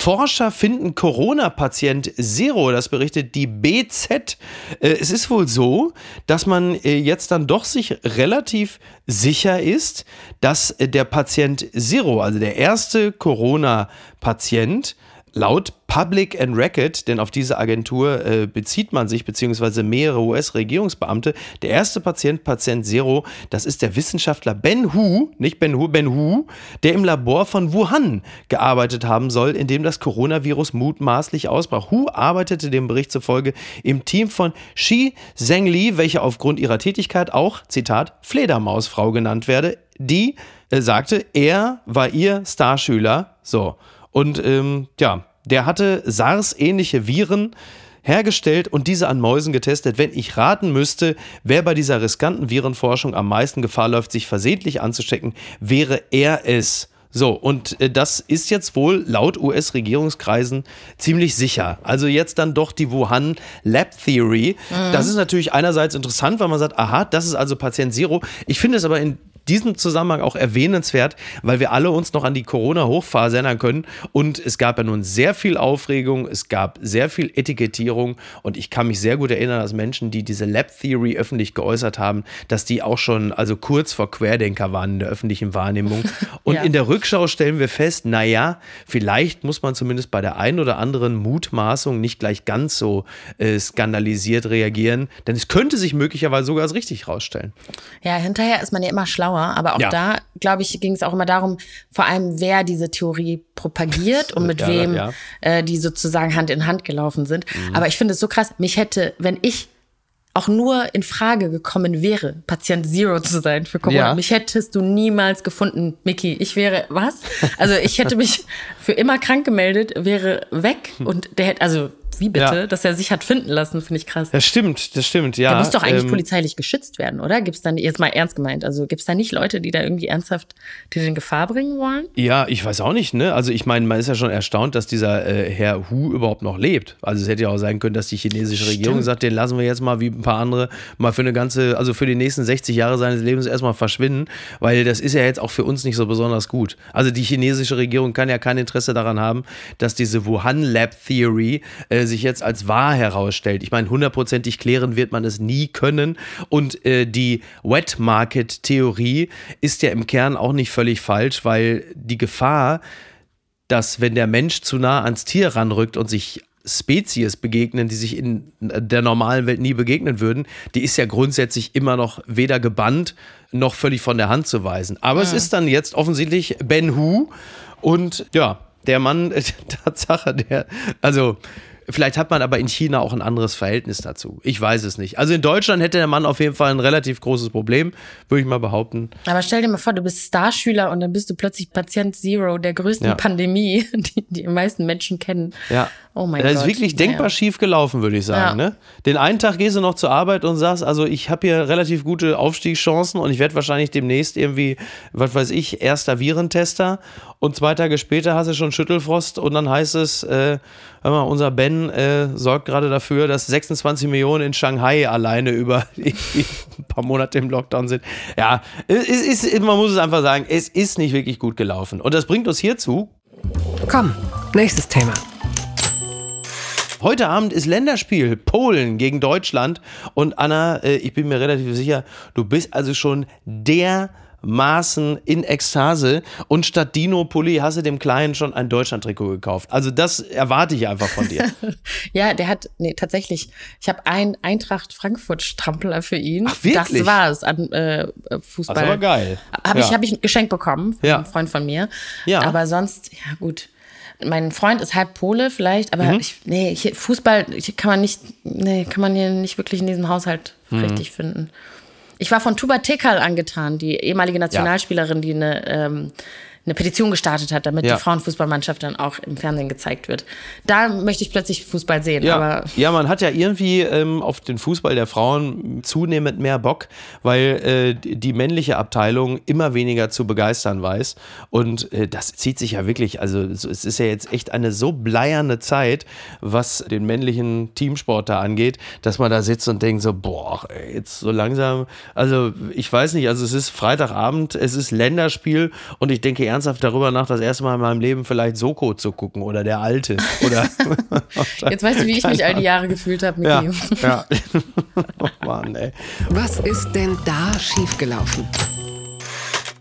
Forscher finden Corona-Patient Zero, das berichtet die BZ. Äh, es ist wohl so, dass man äh, jetzt dann doch sich relativ sicher ist, dass äh, der Patient Zero, also der erste Corona-Patient, laut Public and Record, denn auf diese Agentur äh, bezieht man sich, beziehungsweise mehrere US-Regierungsbeamte. Der erste Patient, Patient Zero, das ist der Wissenschaftler Ben Hu, nicht Ben Hu, Ben Hu, der im Labor von Wuhan gearbeitet haben soll, in dem das Coronavirus mutmaßlich ausbrach. Hu arbeitete dem Bericht zufolge im Team von Shi Zhengli, welche aufgrund ihrer Tätigkeit auch, Zitat, Fledermausfrau genannt werde, die äh, sagte, er war ihr Starschüler. So. Und ähm, ja, der hatte SARS-ähnliche Viren hergestellt und diese an Mäusen getestet. Wenn ich raten müsste, wer bei dieser riskanten Virenforschung am meisten Gefahr läuft, sich versehentlich anzustecken, wäre er es. So, und äh, das ist jetzt wohl laut US-Regierungskreisen ziemlich sicher. Also jetzt dann doch die Wuhan Lab Theory. Mhm. Das ist natürlich einerseits interessant, weil man sagt, aha, das ist also Patient Zero. Ich finde es aber in diesem Zusammenhang auch erwähnenswert, weil wir alle uns noch an die Corona-Hochphase erinnern können. Und es gab ja nun sehr viel Aufregung, es gab sehr viel Etikettierung. Und ich kann mich sehr gut erinnern, dass Menschen, die diese Lab Theory öffentlich geäußert haben, dass die auch schon also kurz vor Querdenker waren in der öffentlichen Wahrnehmung. *laughs* Und ja. in der Rückschau stellen wir fest, naja, vielleicht muss man zumindest bei der einen oder anderen Mutmaßung nicht gleich ganz so äh, skandalisiert reagieren, denn es könnte sich möglicherweise sogar als richtig rausstellen. Ja, hinterher ist man ja immer schlauer. Aber auch ja. da, glaube ich, ging es auch immer darum, vor allem, wer diese Theorie propagiert und mit ja, wem ja. Äh, die sozusagen Hand in Hand gelaufen sind. Mhm. Aber ich finde es so krass, mich hätte, wenn ich auch nur in Frage gekommen wäre, Patient Zero zu sein für Corona. Ja. Mich hättest du niemals gefunden, Mickey. Ich wäre, was? Also ich hätte mich für immer krank gemeldet, wäre weg und der hätte, also wie bitte, ja. dass er sich hat finden lassen, finde ich krass. Das stimmt, das stimmt, ja. Der muss doch eigentlich ähm, polizeilich geschützt werden, oder? Gibt es dann, jetzt mal ernst gemeint, also gibt es da nicht Leute, die da irgendwie ernsthaft dir in Gefahr bringen wollen? Ja, ich weiß auch nicht, ne? Also ich meine, man ist ja schon erstaunt, dass dieser äh, Herr Hu überhaupt noch lebt. Also es hätte ja auch sein können, dass die chinesische stimmt. Regierung sagt, den lassen wir jetzt mal wie ein paar andere mal für eine ganze, also für die nächsten 60 Jahre seines Lebens erstmal verschwinden, weil das ist ja jetzt auch für uns nicht so besonders gut. Also die chinesische Regierung kann ja kein Interesse daran haben, dass diese Wuhan Lab Theory äh, sich jetzt als wahr herausstellt. Ich meine, hundertprozentig klären wird man es nie können. Und äh, die Wet Market Theorie ist ja im Kern auch nicht völlig falsch, weil die Gefahr, dass wenn der Mensch zu nah ans Tier ranrückt und sich Spezies begegnen, die sich in der normalen Welt nie begegnen würden, die ist ja grundsätzlich immer noch weder gebannt noch völlig von der Hand zu weisen. Aber ja. es ist dann jetzt offensichtlich Ben Hu und ja, der Mann, *laughs* Tatsache, der, also Vielleicht hat man aber in China auch ein anderes Verhältnis dazu. Ich weiß es nicht. Also in Deutschland hätte der Mann auf jeden Fall ein relativ großes Problem, würde ich mal behaupten. Aber stell dir mal vor, du bist Starschüler und dann bist du plötzlich Patient Zero der größten ja. Pandemie, *laughs* die die meisten Menschen kennen. Ja. Oh mein das Gott. ist wirklich denkbar naja. schief gelaufen, würde ich sagen. Ja. Ne? Den einen Tag gehst du noch zur Arbeit und sagst, also ich habe hier relativ gute Aufstiegschancen und ich werde wahrscheinlich demnächst irgendwie, was weiß ich, erster Virentester und zwei Tage später hast du schon Schüttelfrost und dann heißt es, äh, mal, unser Ben äh, sorgt gerade dafür, dass 26 Millionen in Shanghai alleine über *laughs* ein paar Monate im Lockdown sind. Ja, es ist, man muss es einfach sagen, es ist nicht wirklich gut gelaufen. Und das bringt uns hierzu. Komm, nächstes Thema. Heute Abend ist Länderspiel Polen gegen Deutschland. Und Anna, äh, ich bin mir relativ sicher, du bist also schon der Maßen in Ekstase und statt Dino Pulli hast du dem Kleinen schon ein Deutschland-Trikot gekauft. Also das erwarte ich einfach von dir. *laughs* ja, der hat, nee, tatsächlich, ich habe ein Eintracht Frankfurt-Strampler für ihn. Ach, wirklich? Das war es an äh, Fußball. Das war geil. Habe ja. ich, hab ich ein Geschenk bekommen von ja. einem Freund von mir. Ja. Aber sonst, ja gut mein Freund ist halb Pole vielleicht, aber mhm. ich, nee, Fußball kann man nicht, nee, kann man hier nicht wirklich in diesem Haushalt mhm. richtig finden. Ich war von Tuba Tekal angetan, die ehemalige Nationalspielerin, die eine ähm, eine Petition gestartet hat, damit ja. die Frauenfußballmannschaft dann auch im Fernsehen gezeigt wird. Da möchte ich plötzlich Fußball sehen. Ja, ja man hat ja irgendwie ähm, auf den Fußball der Frauen zunehmend mehr Bock, weil äh, die männliche Abteilung immer weniger zu begeistern weiß. Und äh, das zieht sich ja wirklich, also es ist ja jetzt echt eine so bleierne Zeit, was den männlichen Teamsport da angeht, dass man da sitzt und denkt so, boah, jetzt so langsam, also ich weiß nicht, also es ist Freitagabend, es ist Länderspiel und ich denke ernsthaft darüber nach, das erste Mal in meinem Leben vielleicht Soko zu gucken oder der Alte. Oder *laughs* Jetzt weißt du, wie ich mich all die Jahre gefühlt habe, Ja, ja. *laughs* oh Mann, ey. Was ist denn da schiefgelaufen?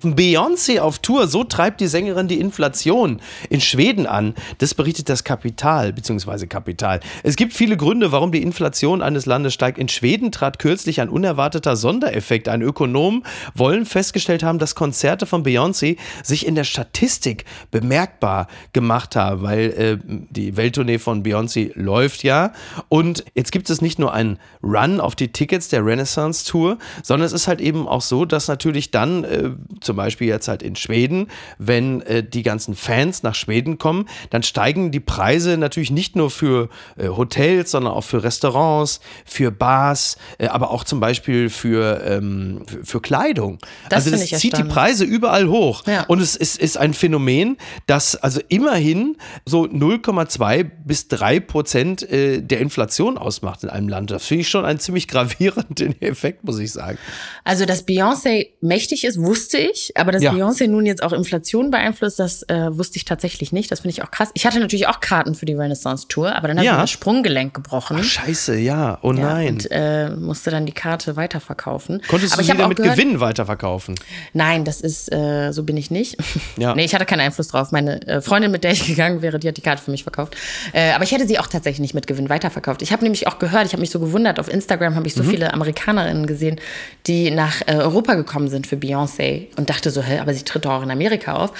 Beyoncé auf Tour, so treibt die Sängerin die Inflation in Schweden an. Das berichtet das Kapital, beziehungsweise Kapital. Es gibt viele Gründe, warum die Inflation eines Landes steigt. In Schweden trat kürzlich ein unerwarteter Sondereffekt. Ein Ökonom wollen festgestellt haben, dass Konzerte von Beyoncé sich in der Statistik bemerkbar gemacht haben, weil äh, die Welttournee von Beyoncé läuft ja. Und jetzt gibt es nicht nur einen Run auf die Tickets der Renaissance Tour, sondern es ist halt eben auch so, dass natürlich dann äh, zum Beispiel jetzt halt in Schweden, wenn äh, die ganzen Fans nach Schweden kommen, dann steigen die Preise natürlich nicht nur für äh, Hotels, sondern auch für Restaurants, für Bars, äh, aber auch zum Beispiel für, ähm, für, für, Kleidung. Das also das zieht die Preise überall hoch. Ja. Und es ist, ist ein Phänomen, das also immerhin so 0,2 bis 3 Prozent äh, der Inflation ausmacht in einem Land. Das finde ich schon einen ziemlich gravierenden *laughs* Effekt, muss ich sagen. Also, dass Beyoncé mächtig ist, wusste ich ich. Aber dass ja. Beyoncé nun jetzt auch Inflation beeinflusst, das äh, wusste ich tatsächlich nicht. Das finde ich auch krass. Ich hatte natürlich auch Karten für die Renaissance Tour, aber dann habe ja. ich das Sprunggelenk gebrochen. Ach, scheiße, ja. Oh nein. Ja, und äh, musste dann die Karte weiterverkaufen. Konntest aber du sie dann mit gehört, Gewinn weiterverkaufen? Nein, das ist, äh, so bin ich nicht. Ja. *laughs* nee, ich hatte keinen Einfluss drauf. Meine äh, Freundin, mit der ich gegangen wäre, die hat die Karte für mich verkauft. Äh, aber ich hätte sie auch tatsächlich nicht mit Gewinn weiterverkauft. Ich habe nämlich auch gehört, ich habe mich so gewundert, auf Instagram habe ich so mhm. viele Amerikanerinnen gesehen, die nach äh, Europa gekommen sind für Beyoncé und dachte so, hä, aber sie tritt doch auch in Amerika auf.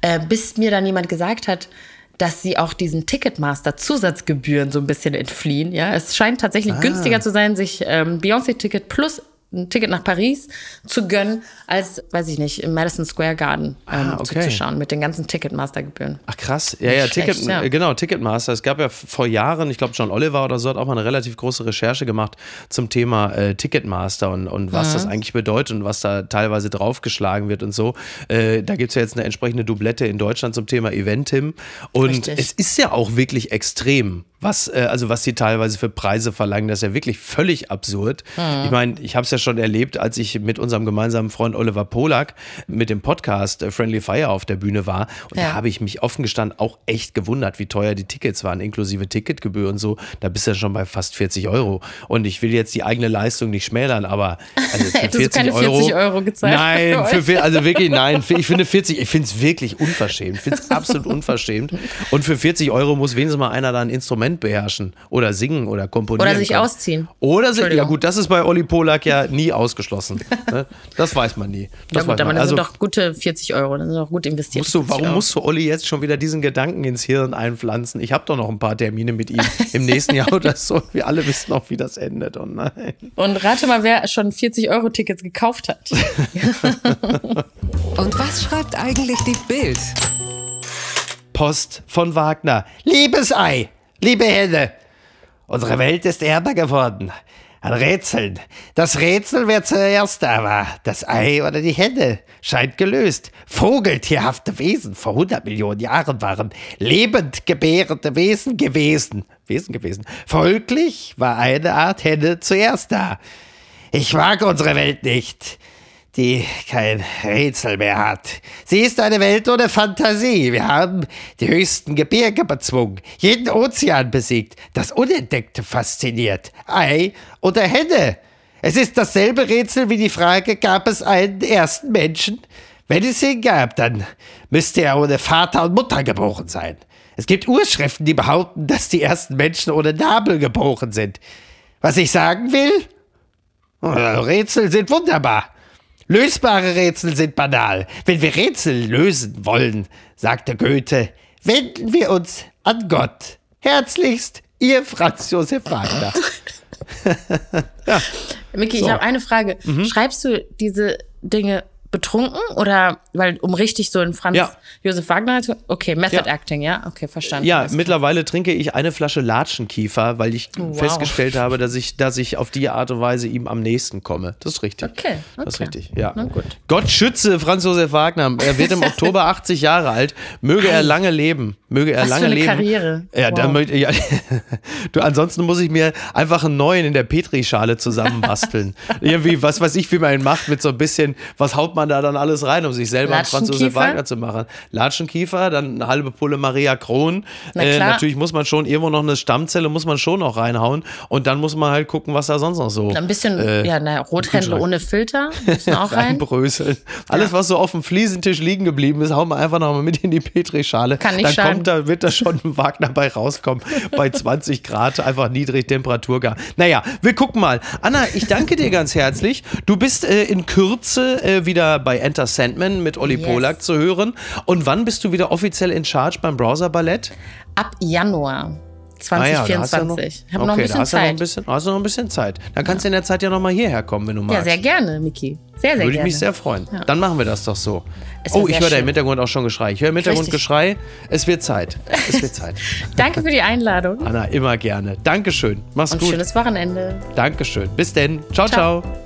Äh, bis mir dann jemand gesagt hat, dass sie auch diesen Ticketmaster-Zusatzgebühren so ein bisschen entfliehen. Ja, es scheint tatsächlich ah. günstiger zu sein, sich ähm, Beyoncé-Ticket plus ein Ticket nach Paris zu gönnen, als, weiß ich nicht, im Madison Square Garden ähm, ah, okay. zuzuschauen mit den ganzen Ticketmaster-Gebühren. Ach krass, ja, ja, Ticket, ja. genau, Ticketmaster. Es gab ja vor Jahren, ich glaube John Oliver oder so hat auch mal eine relativ große Recherche gemacht zum Thema äh, Ticketmaster und, und was mhm. das eigentlich bedeutet und was da teilweise draufgeschlagen wird und so. Äh, da gibt es ja jetzt eine entsprechende Doublette in Deutschland zum Thema Eventim und Richtig. es ist ja auch wirklich extrem was, äh, also was sie teilweise für Preise verlangen, das ist ja wirklich völlig absurd. Mhm. Ich meine, ich habe es ja schon erlebt, als ich mit unserem gemeinsamen Freund Oliver Polak mit dem Podcast äh, Friendly Fire auf der Bühne war. Und ja. da habe ich mich offen gestanden auch echt gewundert, wie teuer die Tickets waren, inklusive Ticketgebühr und so. Da bist du ja schon bei fast 40 Euro. Und ich will jetzt die eigene Leistung nicht schmälern, aber also *laughs* für 40 du keine Euro, 40 Euro gezahlt? Nein, für, also wirklich nein. Ich finde 40, ich finde es wirklich unverschämt. Ich finde es absolut unverschämt. *laughs* Und für 40 Euro muss wenigstens mal einer da ein Instrument Instrument beherrschen oder singen oder komponieren. Oder sich können. ausziehen. Oder sich, ja gut, das ist bei Olli Polak ja nie ausgeschlossen. *laughs* Ne? Das weiß man nie. Das ja gut, aber das also, sind doch gute 40 Euro, das sind doch gut investiert. Musst du, warum Euro. musst du Olli jetzt schon wieder diesen Gedanken ins Hirn einpflanzen? Ich habe doch noch ein paar Termine mit ihm im nächsten Jahr oder so. Wir alle wissen noch, wie das endet. Und, nein. und rate mal, wer schon 40 Euro Tickets gekauft hat. *laughs* und was schreibt eigentlich die Bild? Post von Wagner. Liebes Ei, Liebe Henne, unsere Welt ist ärmer geworden. An Rätseln. Das Rätsel, wer zuerst da war, das Ei oder die Henne, scheint gelöst. Vogeltierhafte Wesen vor 100 Millionen Jahren waren lebend gebärende Wesen gewesen. Wesen gewesen. Folglich war eine Art Henne zuerst da. Ich mag unsere Welt nicht die kein Rätsel mehr hat. Sie ist eine Welt ohne Fantasie. Wir haben die höchsten Gebirge bezwungen, jeden Ozean besiegt, das Unentdeckte fasziniert. Ei oder Henne? Es ist dasselbe Rätsel wie die Frage, gab es einen ersten Menschen? Wenn es ihn gab, dann müsste er ohne Vater und Mutter geboren sein. Es gibt Urschriften, die behaupten, dass die ersten Menschen ohne Nabel geboren sind. Was ich sagen will? Rätsel sind wunderbar. Lösbare Rätsel sind banal. Wenn wir Rätsel lösen wollen, sagte Goethe, wenden wir uns an Gott. Herzlichst, Ihr Franz Josef Wagner. *laughs* ja. Miki, so. ich habe eine Frage. Mhm. Schreibst du diese Dinge betrunken oder weil um richtig so in Franz ja. Josef Wagner zu okay Method ja. Acting ja? Okay verstanden. Ja mittlerweile trinke ich eine Flasche Latschenkiefer weil ich wow. festgestellt habe dass ich dass ich auf die Art und Weise ihm am nächsten komme. Das ist richtig. Okay, okay. das ist richtig ja. Gott schütze Franz Josef Wagner. Er wird im *laughs* Oktober 80 Jahre alt. Möge er lange leben. Möge er Was lange für eine leben. Karriere. Ja wow. dann möchte ja, *laughs* du ansonsten muss ich mir einfach einen neuen in der Petrischale zusammenbasteln. *laughs* Irgendwie was weiß ich wie man ihn macht mit so ein bisschen was haut man da dann alles rein, um sich selber einen Franz Josef Wagner zu machen? Latschenkiefer, dann eine halbe Pulle Maria Kron. Na äh, natürlich muss man schon irgendwo noch eine Stammzelle, muss man schon noch reinhauen. Und dann muss man halt gucken, was da sonst noch so. Ein bisschen, äh, ja, na, Rothändler ohne Filter müssen auch *laughs* rein. Reinbröseln. Alles, was so auf dem Fliesentisch liegen geblieben ist, hauen wir einfach noch mal mit in die Petrischale. Kann nicht Dann schaden. kommt da, wird da schon ein Wagner bei rauskommen. *laughs* bei 20 Grad, einfach niedrig Temperatur gar. Naja, wir gucken mal. Anna, ich danke dir ganz herzlich. Du bist äh, in Kürze äh, wieder bei Enter Sandman mit Olli yes. Polak zu hören. Und wann bist du wieder offiziell in Charge beim Browser Ballett? Ab Januar. 2024. Ah ja, okay, noch ein bisschen da hast Zeit. Noch ein bisschen, hast du noch ein bisschen Zeit. Dann kannst du in der Zeit ja noch mal hierher kommen, wenn du magst. Ja, sehr gerne, Miki. Sehr, sehr Würde gerne. ich mich sehr freuen. Ja. Dann machen wir das doch so. Oh, ich höre da im Hintergrund auch schon Geschrei. Ich höre im Hintergrund Richtig. Geschrei. Es wird Zeit. Es wird Zeit. *laughs* Danke für die Einladung. Anna, immer gerne. Dankeschön. Mach's Und gut. schönes Wochenende. Dankeschön. Bis denn. ciao. ciao. ciao.